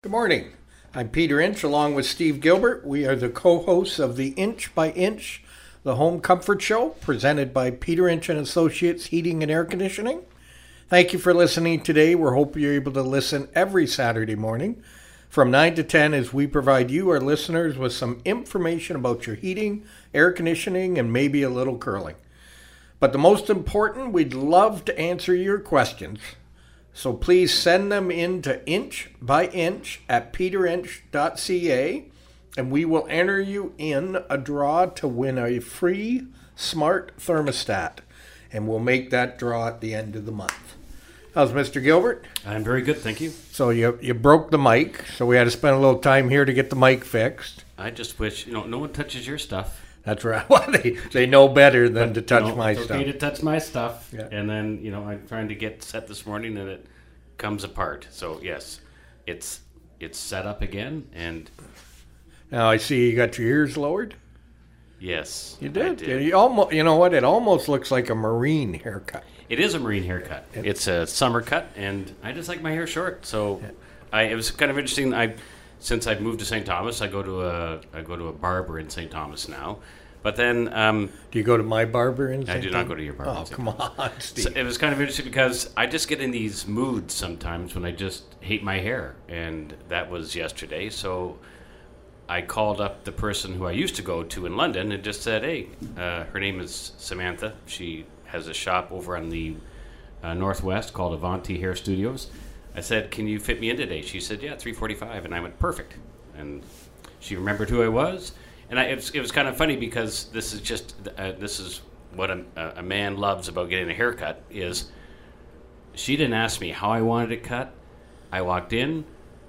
Good morning. I'm Peter Inch along with Steve Gilbert. We are the co hosts of the Inch by Inch, the Home Comfort Show, presented by Peter Inch and Associates Heating and Air Conditioning. Thank you for listening today. We're hoping you're able to listen every Saturday morning from 9 to 10 as we provide you, our listeners, with some information about your heating, air conditioning, and maybe a little curling. But the most important, we'd love to answer your questions. So please send them in to inch by inch at peterinch.ca and we will enter you in a draw to win a free smart thermostat. And we'll make that draw at the end of the month. How's Mr. Gilbert? I'm very good, thank you. So you you broke the mic, so we had to spend a little time here to get the mic fixed. I just wish you know no one touches your stuff. That's right. Well, they, they know better than to touch You know, my it's stuff. Okay to touch my stuff, Yeah. and then you know I'm trying to get set this morning, and it comes apart. So yes, it's it's set up again, and Now I see you got your ears lowered. yes, You I did. You almost. You know what? It almost looks like a marine haircut. It is a marine haircut. It's a summer cut, and I just like my hair short. So, I it was kind of interesting. I since I've moved to St. Thomas, I go to a I go to a barber in St. Thomas now. But then um, Do you go to my barber in? St. Thomas? I do not go to your barber. Oh come on, Steve. So it was kind of interesting because I just get in these moods sometimes when I just hate my hair, and that was yesterday. So I called up the person who I used to go to in London and just said, "Hey, uh, her name is Samantha. She has a shop over on the uh, northwest called Avanti Hair Studios." I said, "Can you fit me in today?" She said, "Yeah, 3:45," and I went, "Perfect." And she remembered who I was, and I, it, was, it was kind of funny because this is just uh, this is what a, a man loves about getting a haircut is she didn't ask me how I wanted it cut. I walked in,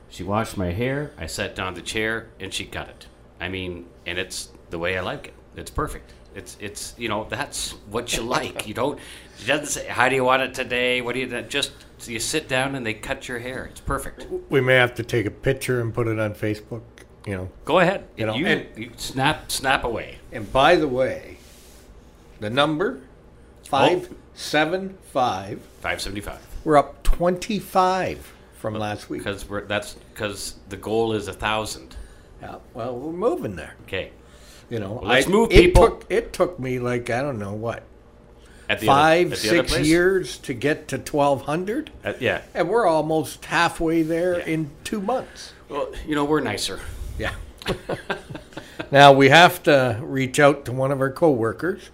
she washed my hair, I sat down the chair, and she cut it. I mean, and it's the way I like it. It's perfect. It's it's you know that's what you like. You don't. She doesn't say how do you want it today. What do you just you sit down and they cut your hair. It's perfect. we may have to take a picture and put it on Facebook. You know. Go ahead. You know, you, and- you snap snap away. And by the way, the number oh. five seven five. Five seventy five. We're up twenty five from last week. Because we're that's because the goal is a thousand. Yeah, well, we're moving there. Okay. You know, Well, let's move, it people. Took, it took me like I don't know what At the five, other, at the other six place? years to get to twelve hundred, At- yeah. and we're almost halfway there Yeah. in two months. Well, you know we're nicer. Yeah. now we have to reach out to one of our coworkers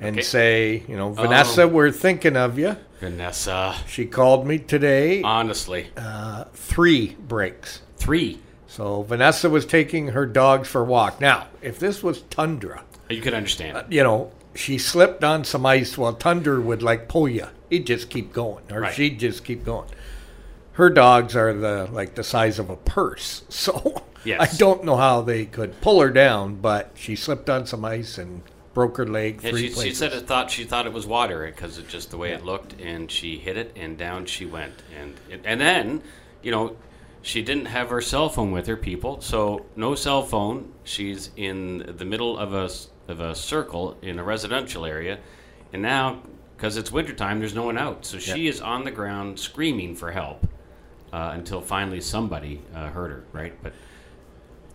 and Okay. say, you know, Vanessa, Oh. we're thinking of you. Vanessa. She called me today. Honestly, Uh, three breaks. three. So Vanessa was taking her dogs for a walk. Now, if this was tundra, You can understand. you know, she slipped on some ice. while Thunder would like pull you. He'd just keep going, or Right. she'd just keep going. Her dogs are the like the size of a purse, so Yes. I don't know how they could pull her down. But she slipped on some ice and broke her leg three she, she said it thought she thought it was water because it just the way it looked, and she hit it, and down she went, and and then, you know, she didn't have her cell phone with her, people. So no cell phone. She's in the middle of a of a circle in a residential area, and now because it's wintertime, there's no one out, so she is on the ground screaming for help uh, until finally somebody uh, heard her. Right, but.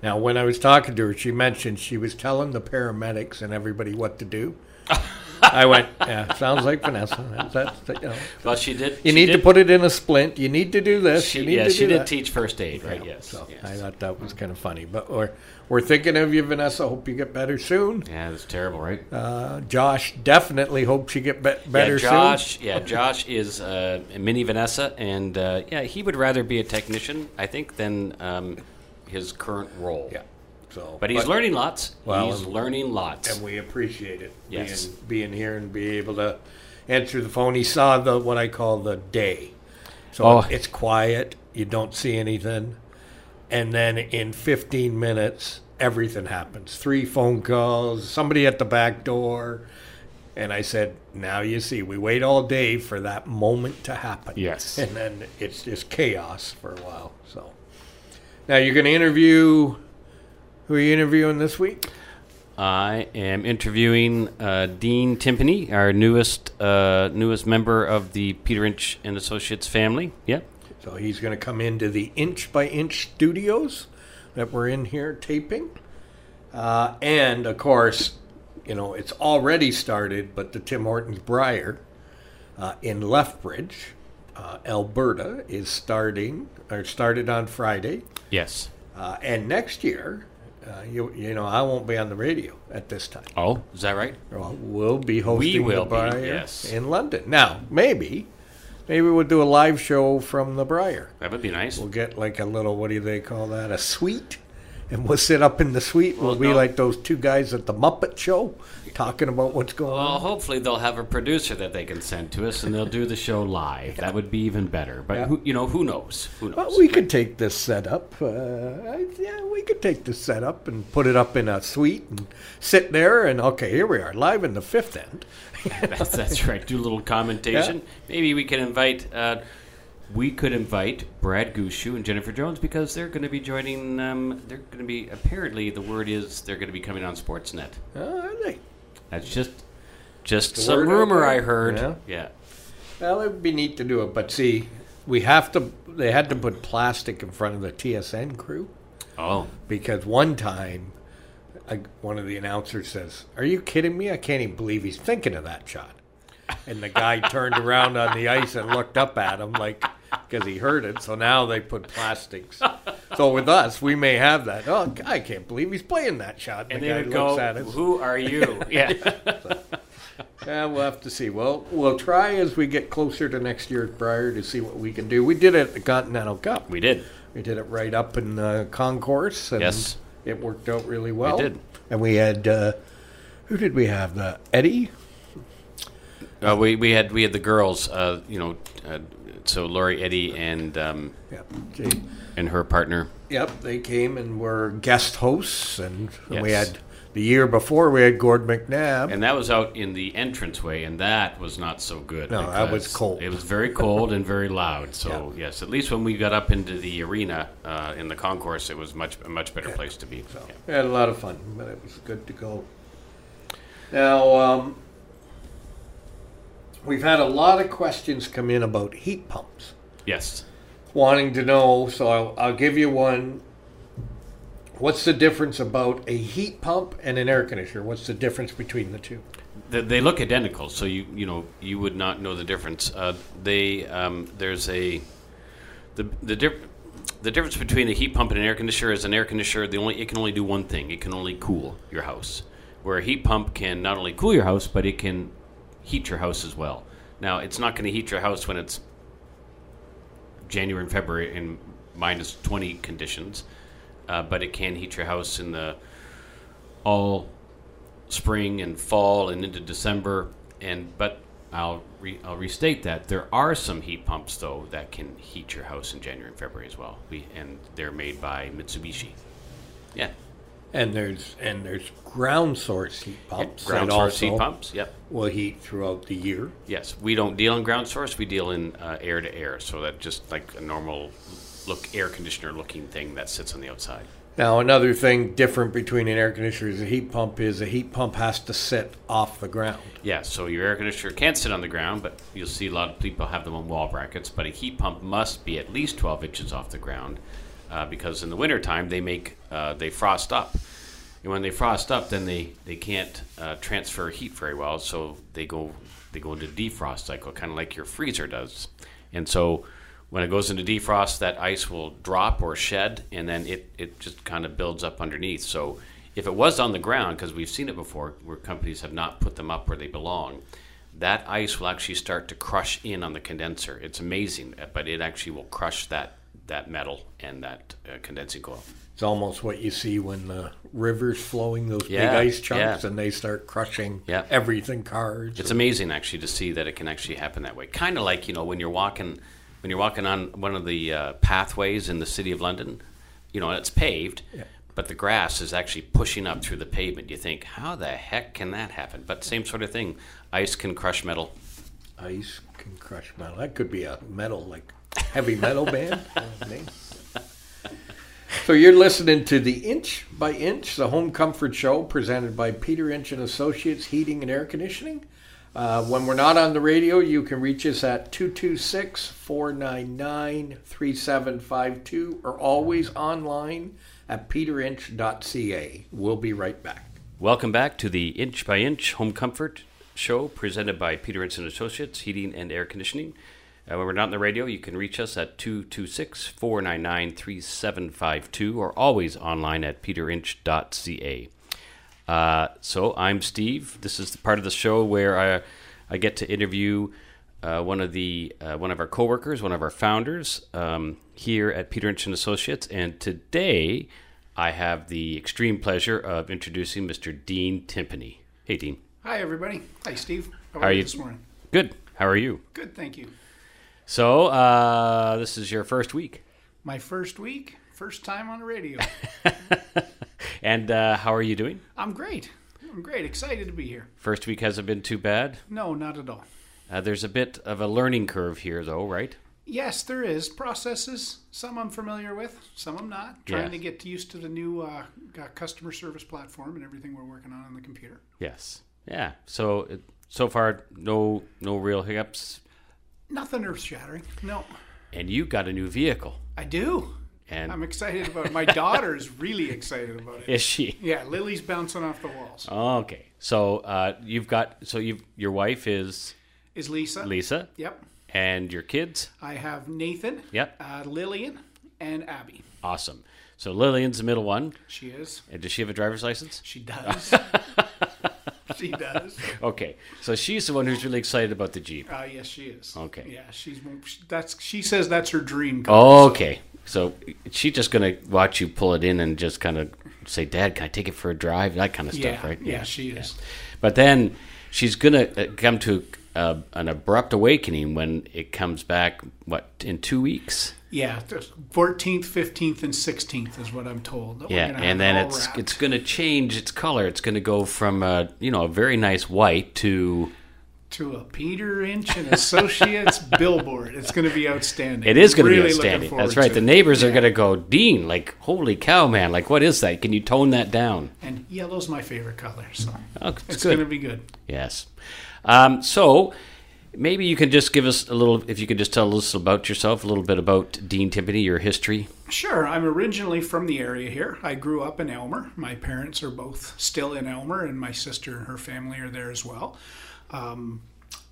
Now, when I was talking to her, she mentioned she was telling the paramedics and everybody what to do. I went, yeah, sounds like Vanessa. That's, that's, you know. Well, she did. You she need did, to put it in a splint. You need to do this. She, you need yeah, to she do did that. teach first aid, right? Yeah, yes. So yes. I thought that was kind of funny. But we're, we're thinking of you, Vanessa. Hope you get better soon. Yeah, it's terrible, right? Uh, Josh definitely hopes you get be- better yeah, soon. Josh. Yeah, Josh is uh, a mini Vanessa, and uh, yeah, he would rather be a technician, I think, than um, his current role. Yeah. So, But he's learning lots. Well, he's and- learning lots. and we appreciate it. Yes. Being, being here and be able to answer the phone. He saw the what I call the day. So Oh. it's quiet. You don't see anything, and then in 15 minutes, everything happens. Three phone calls. Somebody at the back door. And I said, now you see, we wait all day for that moment to happen. Yes. And then it's just chaos for a while. So now you're going to interview. Who are you interviewing this week? I am interviewing uh, Dean Timpany, our newest uh, newest member of the Peter Inch and Associates family. Yeah. So he's going to come into the Inch by Inch studios that we're in here taping. Uh, and of course, you know, it's already started, but the Tim Hortons Brier uh, in Lethbridge, uh, Alberta, is starting, or started on Friday. Yes. Uh, and next year, uh, you, you know, I won't be on the radio at this time. Oh, is that right? Well, we'll be hosting will the be, Brier yes. in London. Now, maybe, maybe we'll do a live show from the Brier. That would be nice. We'll get like a little, what do they call that? A suite? And we'll sit up in the suite. We'll Well, be like those two guys at the Muppet Show talking about what's going Well, on. hopefully they'll have a producer that they can send to us, and they'll do the show live. That would be even better. But Yeah. who, you know, who knows? Who knows? Well, we could take this setup. Uh, yeah, we could take this setup and put it up in a suite and sit there. And okay, here we are, live in the fifth end. that's, that's right. Do a little commentation. Maybe we can invite. Uh, we could invite Brad Gushue and Jennifer Jones because they're going to be joining. Um, they're going to be apparently the word is they're going to be coming on Sportsnet. Oh, are they? That's just just The some rumor? I heard. Yeah. yeah. Well, it would be neat to do it, but see, we have to. They had to put plastic in front of the TSN crew Oh, because one time, I, one of the announcers says, "Are you kidding me? I can't even believe he's thinking of that shot." And the guy turned around on the ice and looked up at him like because he heard it. So now they put plastics. So with us, we may have that. Oh, I can't believe he's playing that shot. and the they guy would looks go, at us. "Who are you?" yeah. Yeah, we'll have to see. Well, we'll try as we get closer to next year's Brier to see what we can do. We did it at the Continental Cup. we did. We did it right up in uh, Concourse, and Yes. it worked out really well. It did. And we had uh, who did we have? The Eddie. Uh, we we had we had the girls. Uh, you know, uh, so Lori Eddy and um, Yep. And her partner. Yep. They came and were guest hosts, and we had the year before we had Gord McNabb. And that was out in the entranceway, and that was not so good. No, that was cold. It was very cold and very loud. So yes, at least when we got up into the arena uh, in the concourse, it was much a much better place to be. So Yeah. we had a lot of fun, but it was good to go. Now, um, we've had a lot of questions come in about heat pumps, Yes. wanting to know. So I'll, I'll give you one. What's the difference about a heat pump and an air conditioner? What's the difference between the two? They, they look identical, so you you know you would not know the difference. Uh, they um, there's a the the dif- the difference between a heat pump and an air conditioner is an air conditioner. The only it can only do one thing. It can only cool your house, where a heat pump can not only cool your house, but it can heat your house as well. Now it's not going to heat your house when it's January and February in minus twenty conditions, uh, but it can heat your house in the all spring and fall and into December. And but I'll re, I'll restate that there are some heat pumps though that can heat your house in January and February as well. We and they're made by Mitsubishi. Yeah, And there's and there's ground source heat pumps ground that source heat pumps. Yep. will heat throughout the year. Yes, we don't deal in ground source. We deal in uh, air to air, so that just like a normal look air conditioner looking thing that sits on the outside. Now, another thing different between an air conditioner and a heat pump is a heat pump has to sit off the ground. Yeah, so your air conditioner can't sit on the ground, but you'll see a lot of people have them on wall brackets. But a heat pump must be at least 12 inches off the ground uh, because in the wintertime they make uh, they frost up. And when they frost up, then they, they can't uh, transfer heat very well, so they go they go into defrost cycle, kind of like your freezer does. And so when it goes into defrost, that ice will drop or shed, and then it, it just kind of builds up underneath. So if it was on the ground, because we've seen it before, where companies have not put them up where they belong, that ice will actually start to crush in on the condenser. It's amazing, but it actually will crush that that metal and that uh, condensing coil. It's almost what you see when the river's flowing, those Yeah, big ice chunks, yeah. and they start crushing Yeah. everything, cars. It's amazing actually to see that it can actually happen that way. Kind of like you know when you're walking when you're walking on one of the uh, pathways in the city of London, you know, it's paved, but the grass is actually pushing up through the pavement. You think, how the heck can that happen? But same sort of thing. Ice can crush metal. Ice can crush metal. That could be a metal, like heavy metal band. So you're listening to the Inch by Inch, the Home Comfort Show, presented by Peter Inch and Associates Heating and Air Conditioning. Uh, when we're not on the radio, you can reach us at 226 499 3752 or always online at peterinch.ca. We'll be right back. Welcome back to the Inch by Inch Home Comfort Show presented by Peter Inch and Associates Heating and Air Conditioning. Uh, when we're not on the radio, you can reach us at 226 499 3752 or always online at peterinch.ca. Uh, so I'm Steve. This is the part of the show where I, I get to interview uh, one of the uh, one of our coworkers, one of our founders um, here at Peter Inch and Associates. And today, I have the extreme pleasure of introducing Mr. Dean Timpany. Hey, Dean. Hi, everybody. Hi, Steve. How, How are you this morning? Good. How are you? Good, thank you. So, uh, this is your first week. My first week, first time on the radio. And uh, how are you doing? I'm great. I'm great. Excited to be here. First week hasn't been too bad. No, not at all. Uh, there's a bit of a learning curve here, though, right? Yes, there is processes. Some I'm familiar with, some I'm not. Trying Yes. to get used to the new uh, uh, customer service platform and everything we're working on on the computer. Yes. Yeah. So, so far, no, no real hiccups. Nothing earth shattering. No, And you got a new vehicle. I do. And I'm excited about it. My daughter's really excited about it. is she? Yeah, Lily's bouncing off the walls. Okay. So, uh, you've got so you your wife is Is Lisa? Lisa, Yep. and your kids. I have Nathan, Yep. uh, Lillian, and Abby. Awesome. So Lillian's the middle one. She is. And does she have a driver's license? She does. she does. Okay. So she's the one who's really excited about the Jeep. Uh, yes, she is. Okay. Yeah, she's that's. She says that's her dream. Car, so- Okay. So she's just gonna watch you pull it in and just kind of say, "Dad, can I take it for a drive?" That kind of stuff, yeah, right? Yeah, she is. But then she's gonna uh, come to uh, an abrupt awakening when it comes back. What in two weeks? Yeah, fourteenth, fifteenth, and sixteenth is what I'm told. that Yeah, and then it's wrapped. it's gonna change its color. It's gonna go from a you know a very nice white to to a Peter Inch and Associates billboard. It's going to be outstanding. it is gonna Really be outstanding. That's right. to The it. neighbors are Yeah. gonna go, Dean, like holy cow, man, like what is that? Can you tone that down? And yellow's my favorite color, so Oh, it's, it's going to be good. Yes. Um, so maybe you can just give us a little, if you could just tell us about yourself, a little bit about Dean Timpany, your history. Sure. I'm originally from the area here. I grew up in Aylmer. My parents are both still in Aylmer, and my sister and her family are there as well. Um,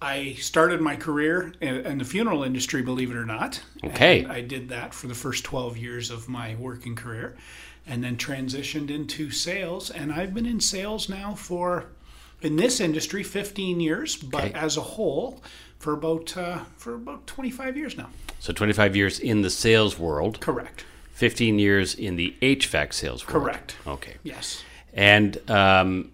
I started my career in, in the funeral industry, believe it or not. Okay. I did that for the first 12 years of my working career and then transitioned into sales. And I've been in sales now for, in this industry, 15 years, but Okay. as a whole, for about uh, for about 25 years now. So 25 years in the sales world, Correct. 15 years in the HVAC sales world. Correct. Okay. Yes. And um,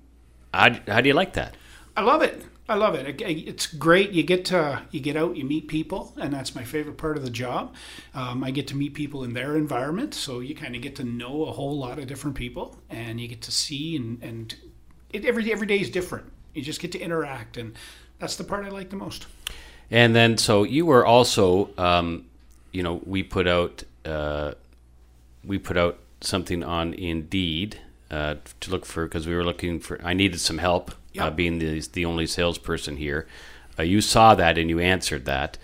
how, how do you like that? I love it. I love it. It- It's great. You get to you get out, you meet people, and that's my favorite part of the job. Um, I get to meet people in their environment, so you kind of get to know a whole lot of different people, and you get to see and and it, every every day is different. You just get to interact, and that's the part I like the most. And then, so you were also, um, you know, we put out, uh, we put out something on Indeed uh, to look for because we were looking for. I needed some help, uh, being the the only salesperson here. Uh, you saw that and you answered that,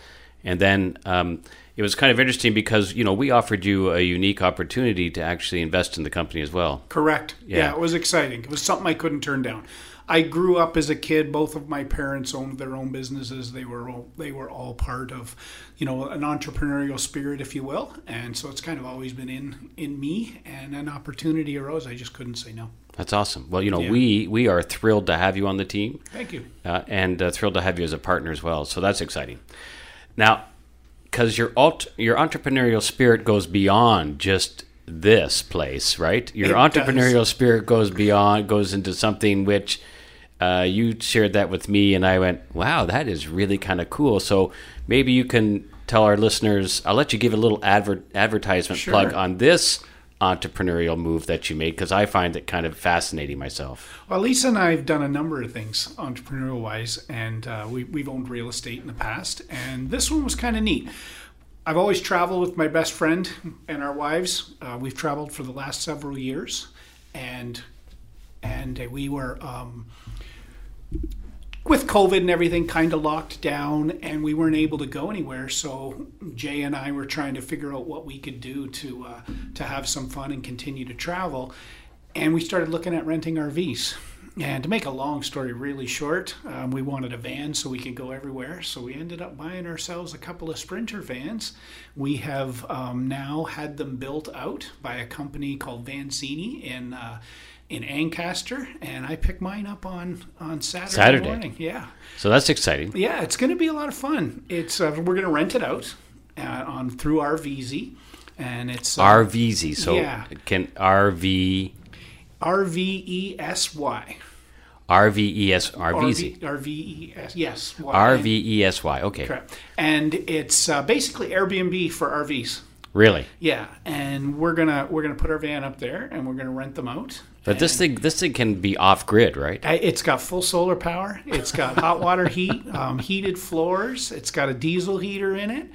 and then um, it was kind of interesting because you know we offered you a unique opportunity to actually invest in the company as well. Correct. Yeah. Yeah. it was exciting. It was something I couldn't turn down. I grew up as a kid. Both of my parents owned their own businesses. They were all, they were all part of, you know, an entrepreneurial spirit, if you will. And so it's kind of always been in in me. And an opportunity arose. I just couldn't say no. That's awesome. Well, you know, Yeah. we we are thrilled to have you on the team. Thank you. uh, and uh, thrilled to have you as a partner as well. So that's exciting. Now, because your alt- your entrepreneurial spirit goes beyond just this place, right? Your It entrepreneurial spirit goes beyond, goes into something which uh, you shared that with me, and I went, "Wow, that is really kind of cool." So maybe you can tell our listeners. I'll let you give a little adver- advertisement Sure. plug on this entrepreneurial move that you made because I find it kind of fascinating myself. Well, Lisa and I have done a number of things entrepreneurial wise, and uh, we, we've owned real estate in the past. And this one was kind of neat. I've always traveled with my best friend and our wives. Uh, we've traveled for the last several years, and and we were um, with COVID and everything kind of locked down, and we weren't able to go anywhere. So Jay and I were trying to figure out what we could do to uh, to have some fun and continue to travel. And we started looking at renting RVs. And to make a long story really short, um, we wanted a van so we could go everywhere. So we ended up buying ourselves a couple of Sprinter vans. We have um, now had them built out by a company called Vancini in uh, in Ancaster, and I picked mine up on on Saturday, Saturday. morning. Yeah, So that's exciting. yeah, it's going to be a lot of fun. It's uh, we're going to rent it out uh, on through RVezy, and it's uh, RVezy. So Yeah. can RV R V E S Y. RVES RVZ R V E S yes RVESY. Okay, Correct. And it's uh, basically Airbnb for RVs. really. Yeah, and we're gonna we're gonna put our van up there, and we're gonna rent them out. But this thing this thing can be off grid, right? It's got full solar power. It's got hot water heat, um, heated floors. It's got a diesel heater in it,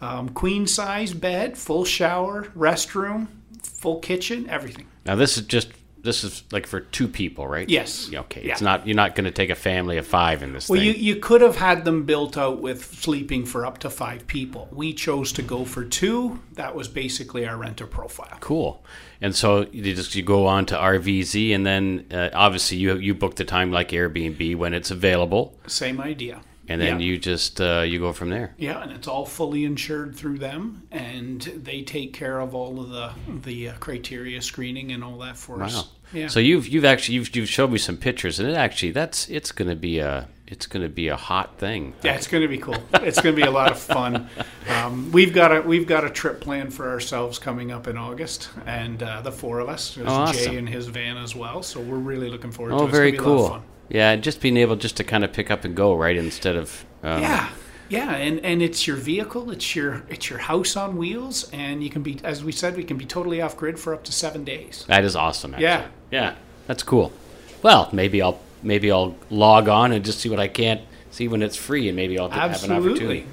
um, queen size bed, full shower, restroom, full kitchen, everything. Now this is just this is like for two people, right? Yes. Okay. Yeah. It's not you're not going to take a family of five in this Well, thing. you, you could have had them built out with sleeping for up to five people. We chose to go for two. That was basically our renter profile. Cool. And so you just you go on to RVezy, and then uh, obviously you you book the time like Airbnb when it's available, Same idea. And then Yeah. you just uh, you go from there. Yeah, and it's all fully insured through them, and they take care of all of the the uh, criteria screening and all that for Wow. us. Yeah. So you've you've actually you've, you've showed me some pictures, and it actually that's it's going to be a it's going to be a hot thing. Yeah, it's going to be cool. It's going to be a lot of fun. Um, we've got a we've got a trip planned for ourselves coming up in August, and uh, the four of us. There's Oh, awesome. Jay and his van as well, so we're really looking forward to Oh, it. It's very gonna be a lot of cool. Yeah, just being able just to kind of pick up and go right instead of um, Yeah, yeah, and and it's your vehicle, it's your it's your house on wheels, and you can be, as we said, we can be totally off grid for up to seven days. That is awesome. Actually. Yeah. yeah, that's cool. Well, maybe I'll maybe I'll log on and just see what I can't see when it's free, and maybe I'll have an opportunity.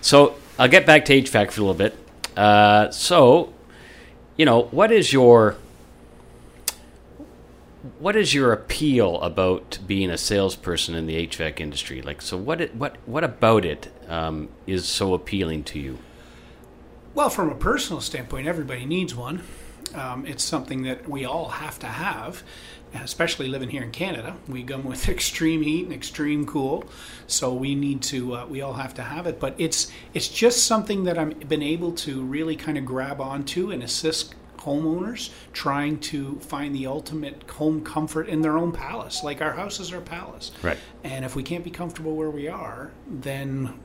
So I'll get back to HVAC for a little bit. Uh, so, you know, what is your what is your appeal about being a salesperson in the HVAC industry? Like, so what it, what what about it um, is so appealing to you? Well, from a personal standpoint, everybody needs one. Um, it's something that we all have to have, especially living here in Canada. We come with extreme heat and extreme cool, so we need to. Uh, we all have to have it. But it's it's just something that I've been able to really kind of grab onto and assist homeowners trying to find the ultimate home comfort in their own palace. Like our house is our palace, Right. And if we can't be comfortable where we are, then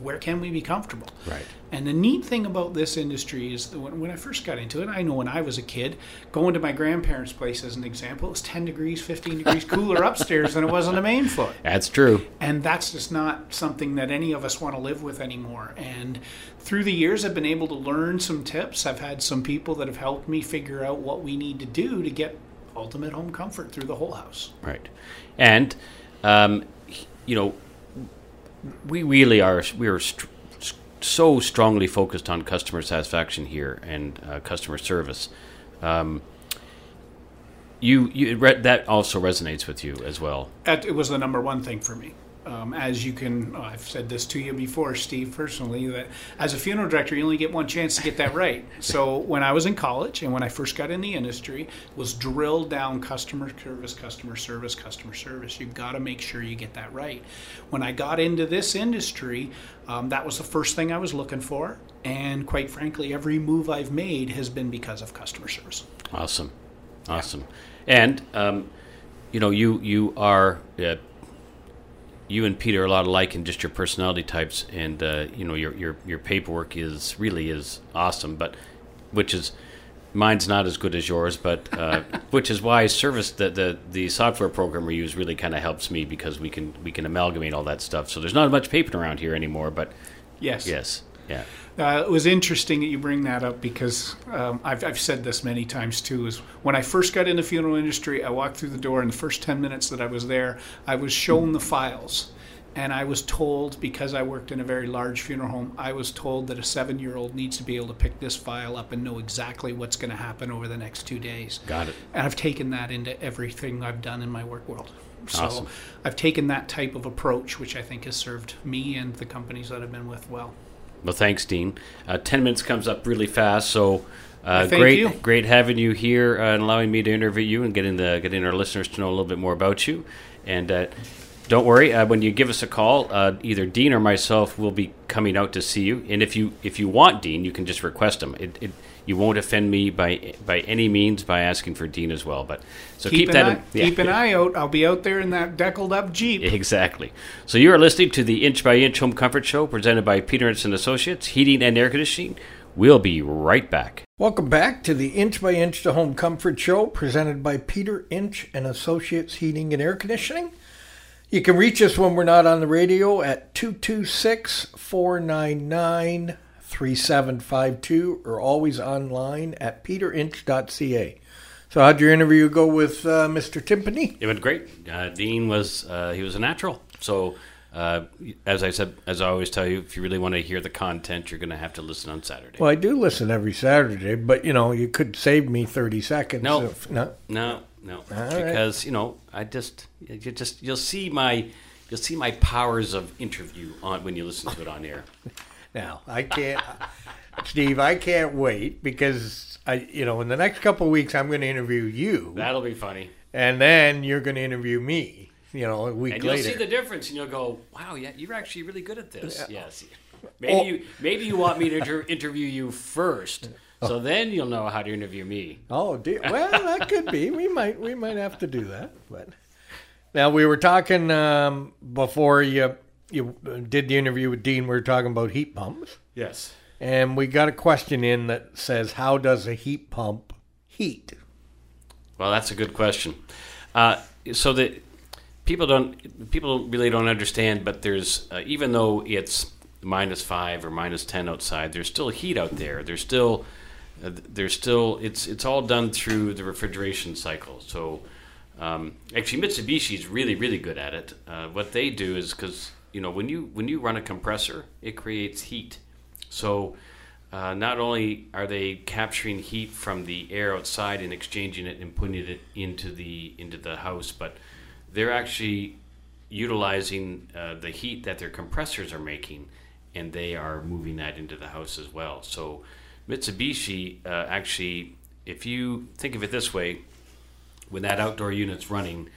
where can we be comfortable? Right. And the neat thing about this industry is that when, when I first got into it, I know when I was a kid, going to my grandparents' place as an example, it was 10 degrees, 15 degrees cooler upstairs than it was on the main floor. That's true. And that's just not something that any of us want to live with anymore. And through the years, I've been able to learn some tips. I've had some people that have helped me figure out what we need to do to get ultimate home comfort through the whole house. Right. And, um, you know, we really are, we are st- so strongly focused on customer satisfaction here and uh, customer service. Um, you, you re- that also resonates with you as well. It was the number one thing for me. Um, as you can, oh, I've said this to you before, Steve, personally, that as a funeral director, you only get one chance to get that right. So when I was in college and when I first got in the industry, was drilled down customer service, customer service, customer service. You've got to make sure you get that right. When I got into this industry, um, that was the first thing I was looking for. And quite frankly, every move I've made has been because of customer service. Awesome, awesome. And um, you know, you you are uh, you and Peter are a lot alike in just your personality types, and uh, you know your your your paperwork is really is awesome, but which is mine's not as good as yours, but uh, which is why service the, the the software program we use really kind of helps me because we can we can amalgamate all that stuff. So there's not much paper around here anymore, but Yes. yes, yeah, Uh, it was interesting that you bring that up because um, I've, I've said this many times too. Is when I first got in the funeral industry, I walked through the door, and the first ten minutes that I was there, I was shown the files, and I was told because I worked in a very large funeral home, I was told that a seven-year-old needs to be able to pick this file up and know exactly what's going to happen over the next two days. got it. And I've taken that into everything I've done in my work world. So Awesome. I've taken that type of approach, which I think has served me and the companies that I've been with well. Well, thanks, Dean. Uh, Ten minutes comes up really fast, so uh, great, you. great having you here uh, and allowing me to interview you and getting the getting our listeners to know a little bit more about you. And uh, don't worry, uh, when you give us a call, uh, either Dean or myself will be coming out to see you. And if you if you want Dean, you can just request him. It, it you won't offend me by by any means by asking for Dean as well. But so keep, Keep, that an, in, eye, yeah. keep an eye out. I'll be out there in that deckled up Jeep. Exactly. So you are listening to the Inch by Inch Home Comfort Show presented by Peter and Associates, Heating and Air Conditioning. We'll be right back. Welcome back to the Inch by Inch to Home Comfort Show presented by Peter Inch and Associates Heating and Air Conditioning. You can reach us when we're not on the radio at 226 499 3752 or always online at peterinch.ca. So, how'd your interview go with uh, Mr. Timpany? It went great. Uh, Dean was uh, he was a natural. So uh, as I said, as I always tell you, if you really want to hear the content, you're going to have to listen on Saturday. Well, I do listen every Saturday, but you know, you could save me 30 seconds. No. if- no. No, no, right. because you know I just you just you'll see my you'll see my powers of interview on when you listen to it on air. Now, I can't, Steve, I can't wait because I, you know, in the next couple of weeks, I'm going to interview you, That'll be funny. and then you're going to interview me. You know, a week And you'll later. see the difference, and you'll go, "Wow, yeah, you're actually really good at this." Yes. Maybe Oh. you maybe you want me to inter- interview you first, so then you'll know how to interview me. Oh, dear. well, that could be. We might, we might have to do that. But now we were talking um, before you you did the interview with Dean. We were talking about heat pumps, Yes. and we got a question in that says, "How does a heat pump heat?" Well, that's a good question. Uh, so that people don't people really don't understand, but there's uh, even though it's minus five or minus ten outside, there's still heat out there. There's still uh, there's still it's it's all done through the refrigeration cycle. So um, actually, Mitsubishi is really really good at it. Uh, what they do is because you know when you when you run a compressor, it creates heat. So uh, not only are they capturing heat from the air outside and exchanging it and putting it into the into the house, but they're actually utilizing uh, the heat that their compressors are making, and they are moving that into the house as well. So Mitsubishi uh, actually, if you think of it this way, when that outdoor unit's running,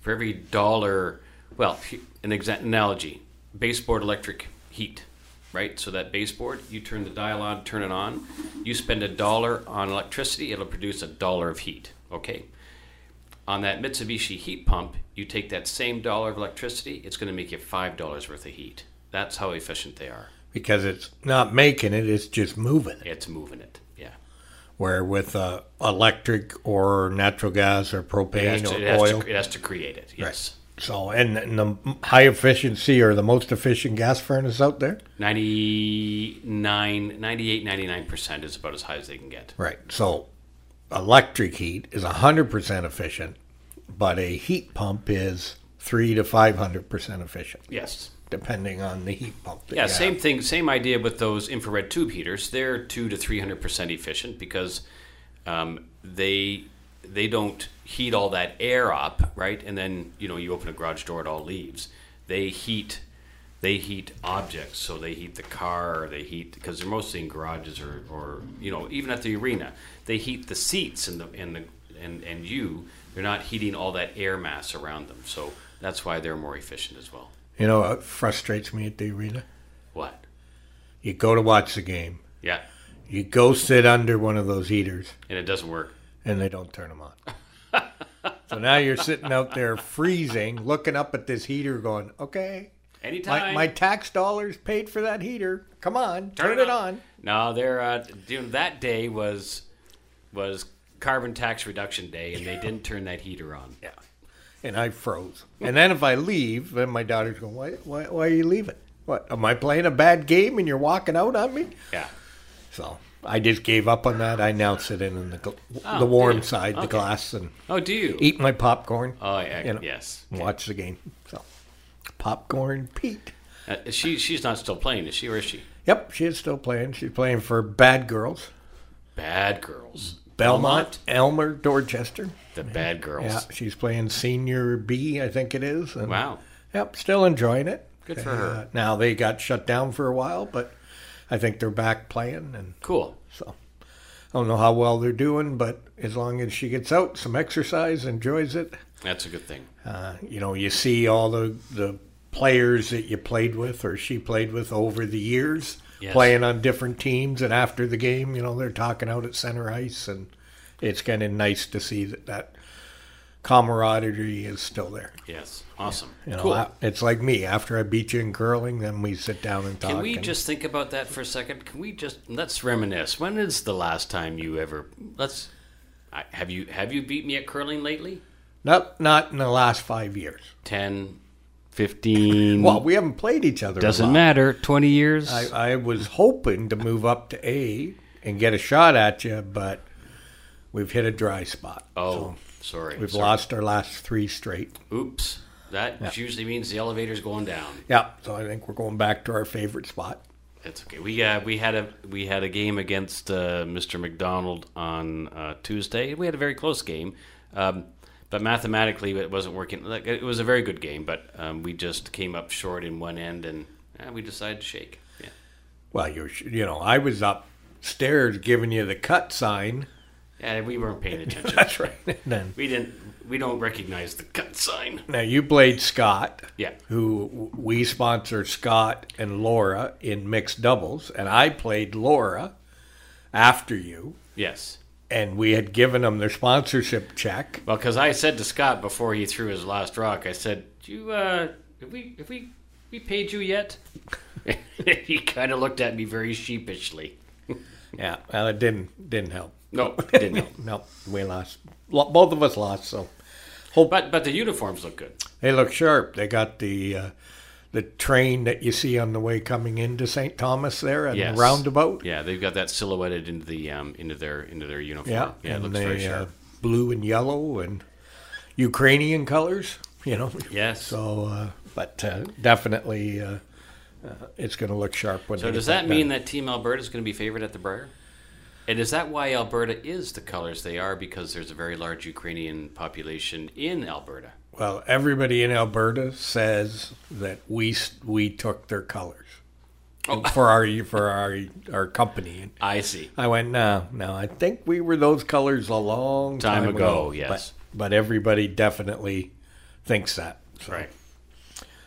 for every dollar, well, an exact analogy, baseboard electric heat, right? So that baseboard, you turn the dial on, turn it on, you spend a dollar on electricity, it'll produce a dollar of heat, okay? On that Mitsubishi heat pump, you take that same dollar of electricity, it's going to make you $5 worth of heat. That's how efficient they are. Because it's not making it; it's just moving it. It's moving it, yeah. Where with uh, electric or natural gas or It propane to, or it, oil. to, it has to create it, yes. So, and, and the high efficiency or the most efficient gas furnace out there. 99, 98, 99% is about as high as they can get. Right. So, electric heat is 100% efficient, but a heat pump is 3 to 500% efficient, Yes. depending on the heat pump. that Yeah, same have. thing, same idea with those infrared tube heaters. They're two to three hundred percent efficient because um, they they don't heat all that air up, right? And then you know you open a garage door, it all leaves. They heat they heat objects, so they heat the car, they heat because they're mostly in garages or, or you know even at the arena. They heat the seats and the and the and, and you. They're not heating all that air mass around them, so that's why they're more efficient as well. You know what frustrates me at the arena? What? You go to watch the game, Yeah, you go sit under one of those heaters, and it doesn't work. and they don't turn them on. so now you're sitting out there freezing, looking up at this heater, going, "Okay, Anytime. my tax dollars paid for that heater. Come on, turn, it on." No, they're uh, doing that day was was carbon tax reduction day, and they didn't turn that heater on. Yeah. And I froze. And then if I leave, then my daughter's going, why, why, why are you leaving? What, am I playing a bad game and you're walking out on me? Yeah. So I just gave up on that. I now sit in, in the, gl- Oh, the warm you? side, the glass, and Oh, do you? eat my popcorn. Oh, yeah. you know, yes. and watch the game. So popcorn Pete. Uh, she she's not still playing, is she, or is she? Yep, she is still playing. She's playing for Bad Girls. Bad girls. Belmont, Aylmer Dorchester. The bad girls. Yeah, she's playing senior B, I think it is. And, Wow. Yep, still enjoying it. Good for Uh, her. now they got shut down for a while, but I think they're back playing, and Cool. I don't know how well they're doing, but as long as she gets out, some exercise, enjoys it, That's a good thing. uh, you know, you see all the the players that you played with or she played with over the years Yes. playing on different teams, and after the game, you know, they're talking out at center ice, and it's kind of nice to see that that camaraderie is still there. Yes. Awesome. You know, cool. I- it's like me. After I beat you in curling, then we sit down and talk. Can we and- just think about that for a second? Can we just let's reminisce? When is the last time you ever let's I, have you have you beat me at curling lately? Nope, not in the last five years. 10 15 Well, we haven't played each other. doesn't lot. matter. 20 years? I, I was hoping to move up to A and get a shot at you, but we've hit a dry spot. oh, sorry. We've sorry. lost our last three straight. Oops. That usually means the elevator's going down. Yeah, so I think we're going back to our favorite spot. It's okay. We uh, we had a we had a game against uh, Mr. McDonald on uh, Tuesday. We had a very close game, um, but mathematically it wasn't working. Like, it was a very good game, but um, we just came up short in one end, and uh, we decided to shake. Yeah. Well, you you know, I was upstairs giving you the cut sign. Yeah, we weren't paying attention. That's right. Then we didn't. We don't recognize the cut sign. now you played Scott. Yeah. who we sponsor Scott and Laura in mixed doubles, and I played Laura after you, Yes. and we had given them their sponsorship check. Well, because I said to Scott before he threw his last rock, I said, "Do you uh, have we have we we paid you yet?" he kind of looked at me very sheepishly. Yeah, well, it didn't didn't help. No, didn't help. No, we lost. Both of us lost. So But but the uniforms look good. they look sharp. They got the uh, the train that you see on the way coming into St. Thomas there and Yes. the roundabout. Yeah, they've got that silhouetted into the um into their into their uniform. Yeah, yeah, it and looks they, very uh, blue and yellow and Ukrainian colors. You know. Yes. So, uh, but uh, definitely, uh, uh, it's going to look sharp when. So does that mean done. that Team Alberta is going to be favored at the Brier? And is that why Alberta is the colors they are? Because there's a very large Ukrainian population in Alberta. Well, everybody in Alberta says that we we took their colors Oh. for our for our our company. I see. I went, no, no. I think we were those colors a long Time time, ago, yes. But, but everybody definitely thinks that. So. Right.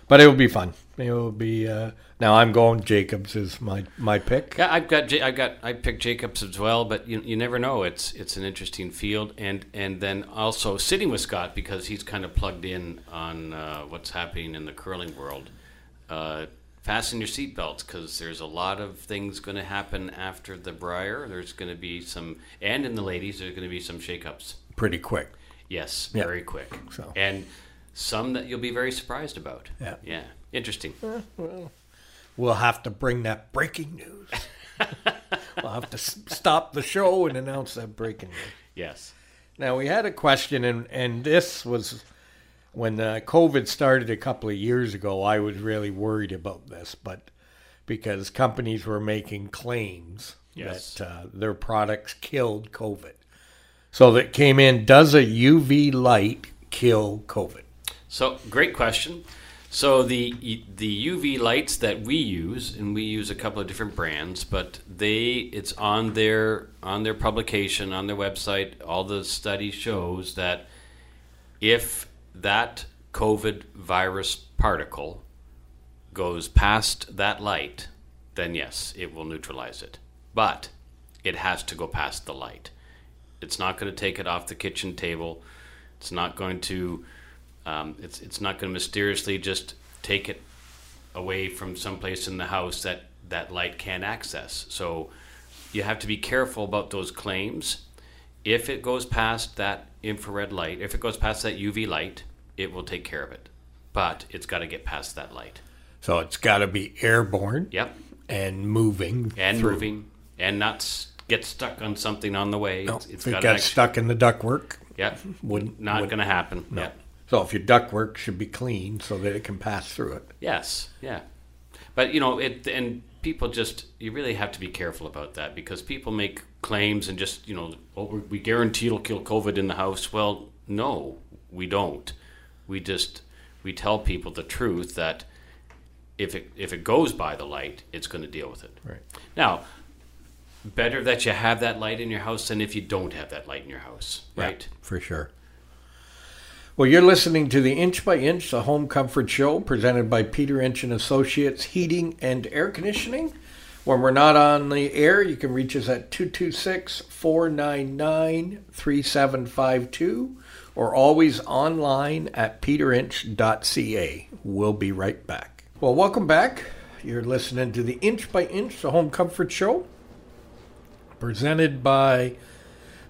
But it will be fun. It will be. Uh, now I'm going. Jacobs is my my pick. Yeah, I've got J- I got I picked Jacobs as well, but you you never know. It's it's an interesting field, and and then also sitting with Scott because he's kind of plugged in on uh, what's happening in the curling world. Uh, fasten your seatbelts because there's a lot of things going to happen after the Brier. There's going to be some, and in the ladies, there's going to be some shakeups. Pretty quick. Yes, Yeah. very quick, So. and some that you'll be very surprised about. Yeah. yeah, interesting. We'll have to bring that breaking news. we'll have to stop the show and announce that breaking news. Yes. Now we had a question, and and this was when uh, COVID started a couple of years ago. I was really worried about this, but because companies were making claims Yes. that uh, their products killed COVID, so that came in: Does a UV light kill COVID? So, great question. So the the UV lights that we use, and we use a couple of different brands, but they it's on their on their publication on their website. All the study shows that if that COVID virus particle goes past that light, then yes, it will neutralize it. But it has to go past the light. It's not going to take it off the kitchen table. It's not going to. Um, it's it's not going to mysteriously just take it away from someplace in the house that that light can't access. So you have to be careful about those claims. If it goes past that infrared light, if it goes past that UV light, it will take care of it. But it's got to get past that light. So it's got to be airborne Yep. and moving And through. moving and not get stuck on something on the way. No, it's it's if it got stuck in the ductwork, Yep. wouldn't- not going to happen. Yep. So if your ductwork should be clean so that it can pass through it. Yes, yeah, but you know it, and people just you really have to be careful about that because people make claims and just you know oh, we- we guarantee it'll kill COVID in the house. Well, no, we don't. We just we tell people the truth that if it if it goes by the light, it's going to deal with it. Right. Now, better that you have that light in your house than if you don't have that light in your house, right? For sure. Well, you're listening to the Inch by Inch, the Home Comfort Show, presented by Peter Inch and Associates Heating and Air Conditioning. When we're not on the air, you can reach us at 226 499 3752 or always online at peterinch.ca. We'll be right back. Well, welcome back. You're listening to the Inch by Inch, the Home Comfort Show, presented by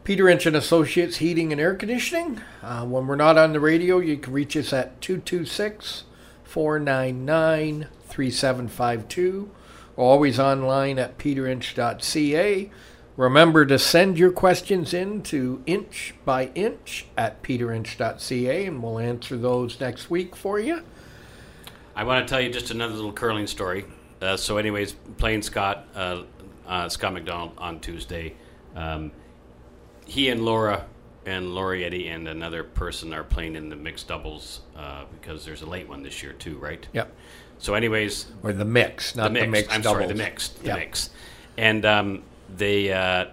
Peter Inch and Associates Heating and Air Conditioning. Uh, when we're not on the radio, you can reach us at 226 499 3752 or always online at peterinch.ca. Remember to send your questions in to inch by inch at peterinch.ca and we'll answer those next week for you. I want to tell you just another little curling story. Uh, so, anyways, playing Scott, uh, uh, Scott McDonald on Tuesday. Um, he and Laura and Laurie and another person are playing in the mixed doubles uh, because there's a late one this year too, right? Yep. So, anyways, Or the mix, not the the mixed. mixed, I'm doubles. sorry, the mixed. The Yep. mixed. And um, they uh,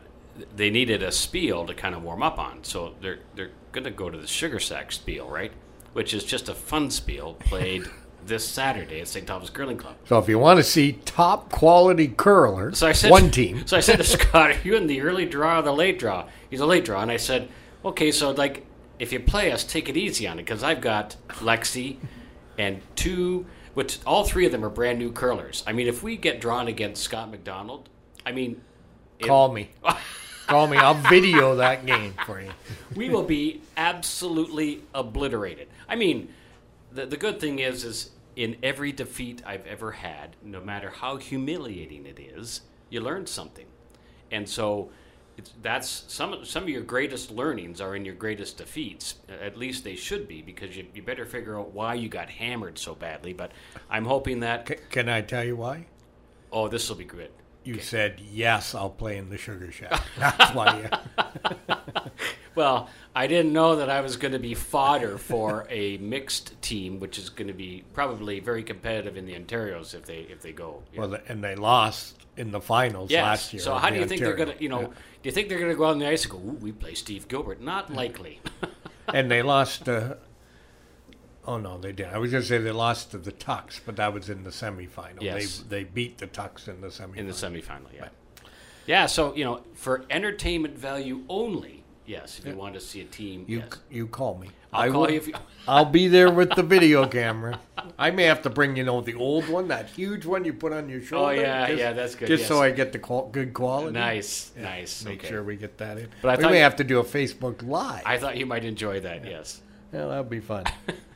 they needed a spiel to kind of warm up on, so they're they're going to go to the Sugar Shack spiel, right? Which is just a fun spiel played this Saturday at St. Thomas Curling Club. So if you want to see top quality curlers, So I said, one team. So I said to Scott, "Are you in the early draw or the late draw?" He's a late draw, and I said, "Okay, so like if you play us, take it easy on it because I've got Lexi and two, which all three of them are brand new curlers. I mean, if we get drawn against Scott McDonald, I mean, it- Call me. Call me. I'll video that game for you. we will be absolutely obliterated. I mean, the, the good thing is, is in every defeat I've ever had, no matter how humiliating it is, you learn something, and so it's, that's some of- some of your greatest learnings are in your greatest defeats. At least they should be, because you, you better figure out why you got hammered so badly. But I'm hoping that C- can I tell you why? oh, this will be good. You said yes. I'll play in the Sugar Shack. That's why. You, Well, I didn't know that I was going to be fodder for a mixed team, which is going to be probably very competitive in the Ontario's if they if they go. know. well, and they lost in the finals yes. last year. So how do you think they're going to? You know, Yeah. do you think they're going to go out on the ice and go, "Ooh, we play Steve Gilbert"? Not likely. And they lost. Uh, oh no, they didn't. I was going to say they lost to the Tucks, but that was in the semifinal. Yes. They they beat the Tucks in the semifinal. in the semifinal. Yeah, yeah. So you know, for entertainment value only, yes. If you want to see a team, You yes. you call me. I'll I call will- you if you. I'll be there with the video camera. I may have to bring you know the old one, that huge one you put on your oh, shoulder. Oh yeah, just- yeah. That's good. Just yes. so I get the qual- good quality. nice, nice. Make okay. sure we get that in. But I we may you- have to do a Facebook Live. I thought you might enjoy that. Yes. Yeah, that'd be fun.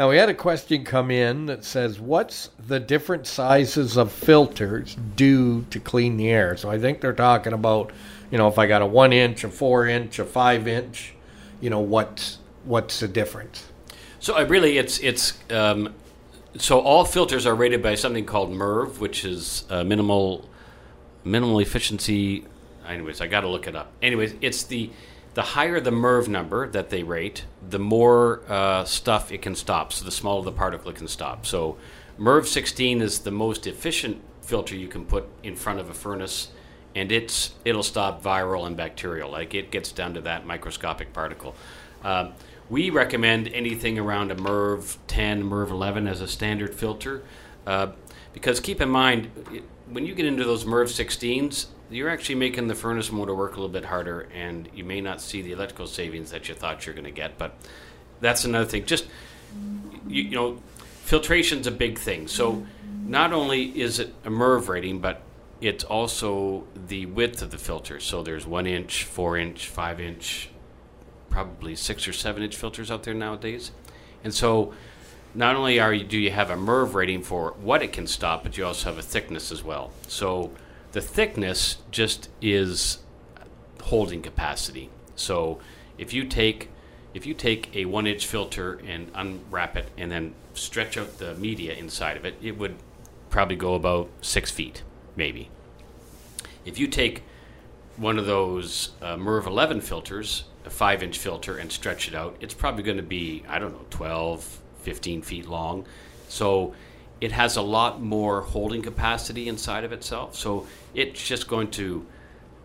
now we had a question come in that says, "What's the different sizes of filters do to clean the air?" So I think they're talking about, you know, if I got a one inch, a four inch, a five inch, you know, what's what's the difference? So I really, it's it's um, so all filters are rated by something called MERV, which is uh, minimal minimal efficiency. Anyways, I got to look it up. Anyways, it's the the higher the MERV number that they rate, the more uh, stuff it can stop. So the smaller the particle it can stop. So MERV 16 is the most efficient filter you can put in front of a furnace, and it's it'll stop viral and bacterial. Like it gets down to that microscopic particle. Um, we recommend anything around a MERV 10, MERV 11 as a standard filter, uh, because keep in mind when you get into those MERV 16s, you're actually making the furnace motor work a little bit harder, and you may not see the electrical savings that you thought you're going to get. But that's another thing. Just you, you know, filtration's a big thing. So not only is it a MERV rating, but it's also the width of the filter. So there's one inch, four inch, five inch, probably six or seven inch filters out there nowadays. And so not only are you, do you have a MERV rating for what it can stop, but you also have a thickness as well. So the thickness just is holding capacity. So if you take if you take a one inch filter and unwrap it and then stretch out the media inside of it, it would probably go about six feet, maybe. If you take one of those uh, MERV 11 filters, a five inch filter, and stretch it out, it's probably going to be, I don't know, 12, 15 feet long. So it has a lot more holding capacity inside of itself. So it's just going to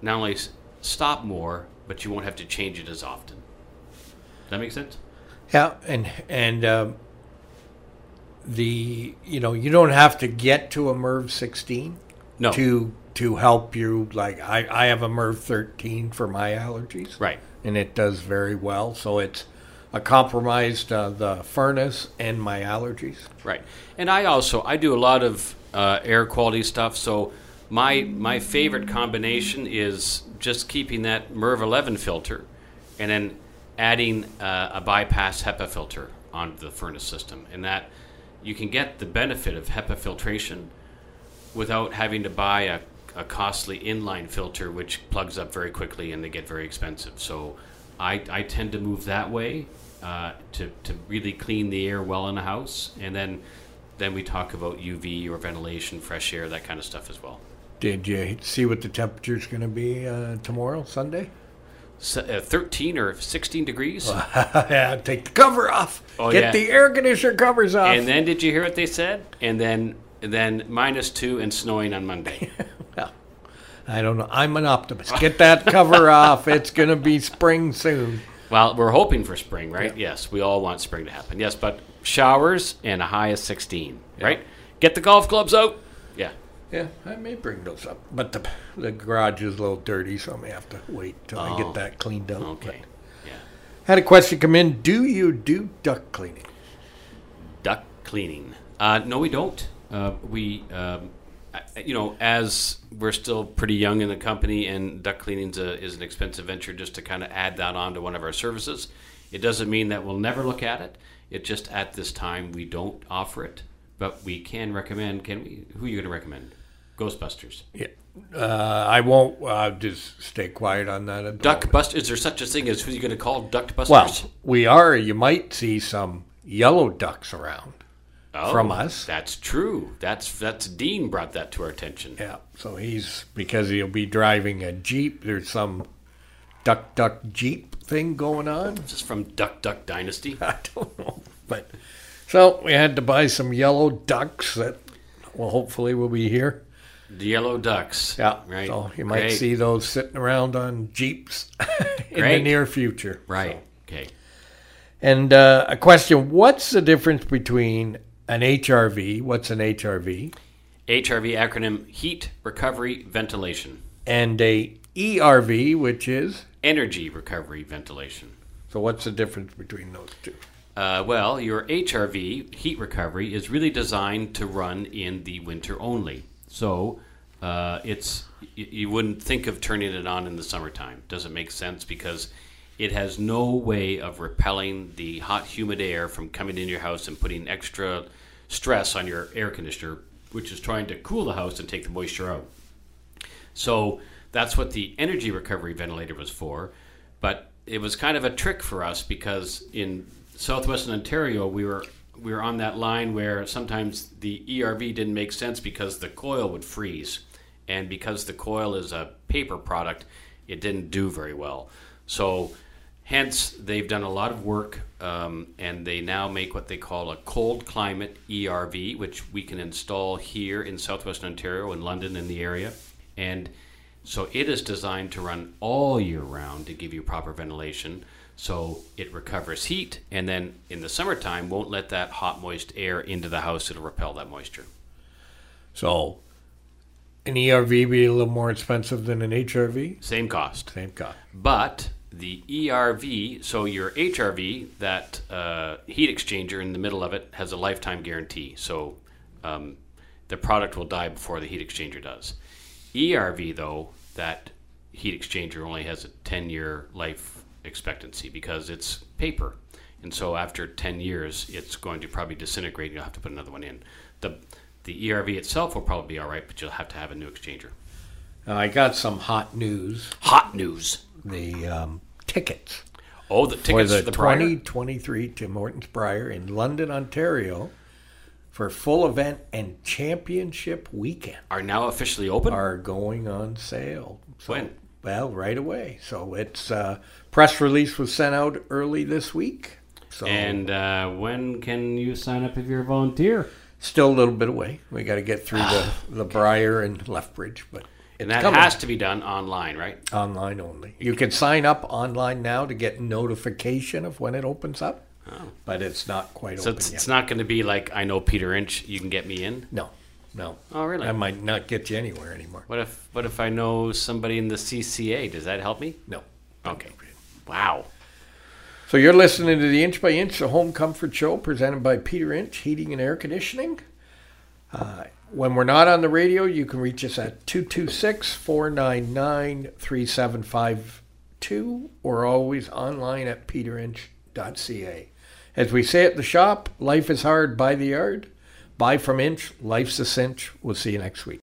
not only stop more, but you won't have to change it as often. Does that make sense? Yeah, and and um, the you know you don't have to get to a MERV 16 No. to to help you. Like I I have a MERV 13 for my allergies, Right. and it does very well. So it's compromised uh, the furnace and my allergies. Right, and I also I do a lot of uh, air quality stuff. So my my favorite combination is just keeping that MERV 11 filter, and then adding uh, a bypass HEPA filter onto the furnace system, and that you can get the benefit of HEPA filtration without having to buy a, a costly inline filter, which plugs up very quickly and they get very expensive. So I, I tend to move that way uh, to, to really clean the air well in a house. And then, then we talk about UV or ventilation, fresh air, that kind of stuff as well. Did you see what the temperature is going to be uh, tomorrow, Sunday? So, uh, 13 or 16 degrees. yeah, take the cover off. Oh, Get yeah. the air conditioner covers off. and then did you hear what they said? And then then minus two and snowing on Monday. Well, I don't know. I'm an optimist. Get that cover off. It's going to be spring soon. Well, we're hoping for spring, right? Yes, we all want spring to happen. Yes, but showers and a high of 16, right? Get the golf clubs out. Yeah. Yeah, I may bring those up, but the the garage is a little dirty, so I may have to wait till I Oh. get that cleaned up. Okay. Yeah. Had a question come in. Do you do duct cleaning? Duct cleaning. Uh, no, we don't. Uh, we, um, I- you know, as we're still pretty young in the company, and duct cleaning is, an expensive venture, just to kind of add that on to one of our services. It doesn't mean that we'll never look at it. It just at this time we don't offer it, but we can recommend. Can we? Who are you going to recommend? Ghostbusters. Yeah. Uh, I won't. Uh, just stay quiet on that. Duck bust. Is there such a thing as who you going to call duck busters? Well, we are. You might see some yellow ducks around. Oh, from us. That's true. That's that's Dean brought that to our attention. Yeah. So he's because he'll be driving a jeep. There's some duck duck jeep thing going on. This is from Duck Duck Dynasty. I don't know, but so we had to buy some yellow ducks that well hopefully will be here. The yellow ducks. Yeah, Right. So you might Great. see those sitting around on jeeps in the near future. Right. So- Okay. And uh, a question: What's the difference between an HRV? What's an HRV? HRV acronym Heat Recovery Ventilation. And a ERV, which is Energy Recovery Ventilation. so. What's the difference between those two? Uh, well, your HRV, heat recovery, is really designed to run in the winter only. So uh, it's y- you wouldn't think of turning it on in the summertime. Doesn't make sense because it has no way of repelling the hot, humid air from coming into your house and putting extra stress on your air conditioner, which is trying to cool the house and take the moisture out. So that's what the energy recovery ventilator was for. But it was kind of a trick for us because in southwestern Ontario, we were we were on that line where sometimes the ERV didn't make sense because the coil would freeze, and because the coil is a paper product, it didn't do very well. So. Hence, they've done a lot of work, um, and they now make what they call a cold climate ERV, which we can install here in southwestern Ontario, in London, in the area. And so it is designed to run all year round to give you proper ventilation. So it recovers heat, and then in the summertime, won't let that hot, moist air into the house. It'll repel that moisture. So an ERV be a little more expensive than an HRV. Same cost. Same cost. But the ERV, so your HRV, that uh, heat exchanger in the middle of it, has a lifetime guarantee. So um, the product will die before the heat exchanger does. ERV, though, that heat exchanger only has a 10 year life expectancy because it's paper. And so after 10 years, it's going to probably disintegrate and you'll have to put another one in. The, the ERV itself will probably be all right, but you'll have to have a new exchanger. Now, I got some hot news. Hot news. The um, tickets Oh, the tickets the, for the Brier? 2023 Tim Hortons Brier in London, Ontario, for full event and championship weekend are now officially open. are going on sale. So When? Well, right away. So it's uh, press release was sent out early this week. So And uh, when can you sign up if you're a volunteer? still a little bit away. We got to get through the the Brier and Lethbridge, but And that has to be done online, right? online only. You can sign up online now to get notification of when it opens up, Oh. but it's not quite So open it's, yet. it's not going to be like I know Peter Inch. You can get me in. no, no. Oh, really? I might not get you anywhere anymore. What if what if I know somebody in the CCA? Does that help me? No. Okay. Wow. So you're listening to the Inch by Inch, the Home Comfort Show, presented by Peter Inch Heating and Air Conditioning. Uh, when we're not on the radio, you can reach us at 226 499 3752 or always online at peterinch.ca. As we say at the shop, life is hard by the yard. Buy from Inch, life's a cinch. We'll see you next week.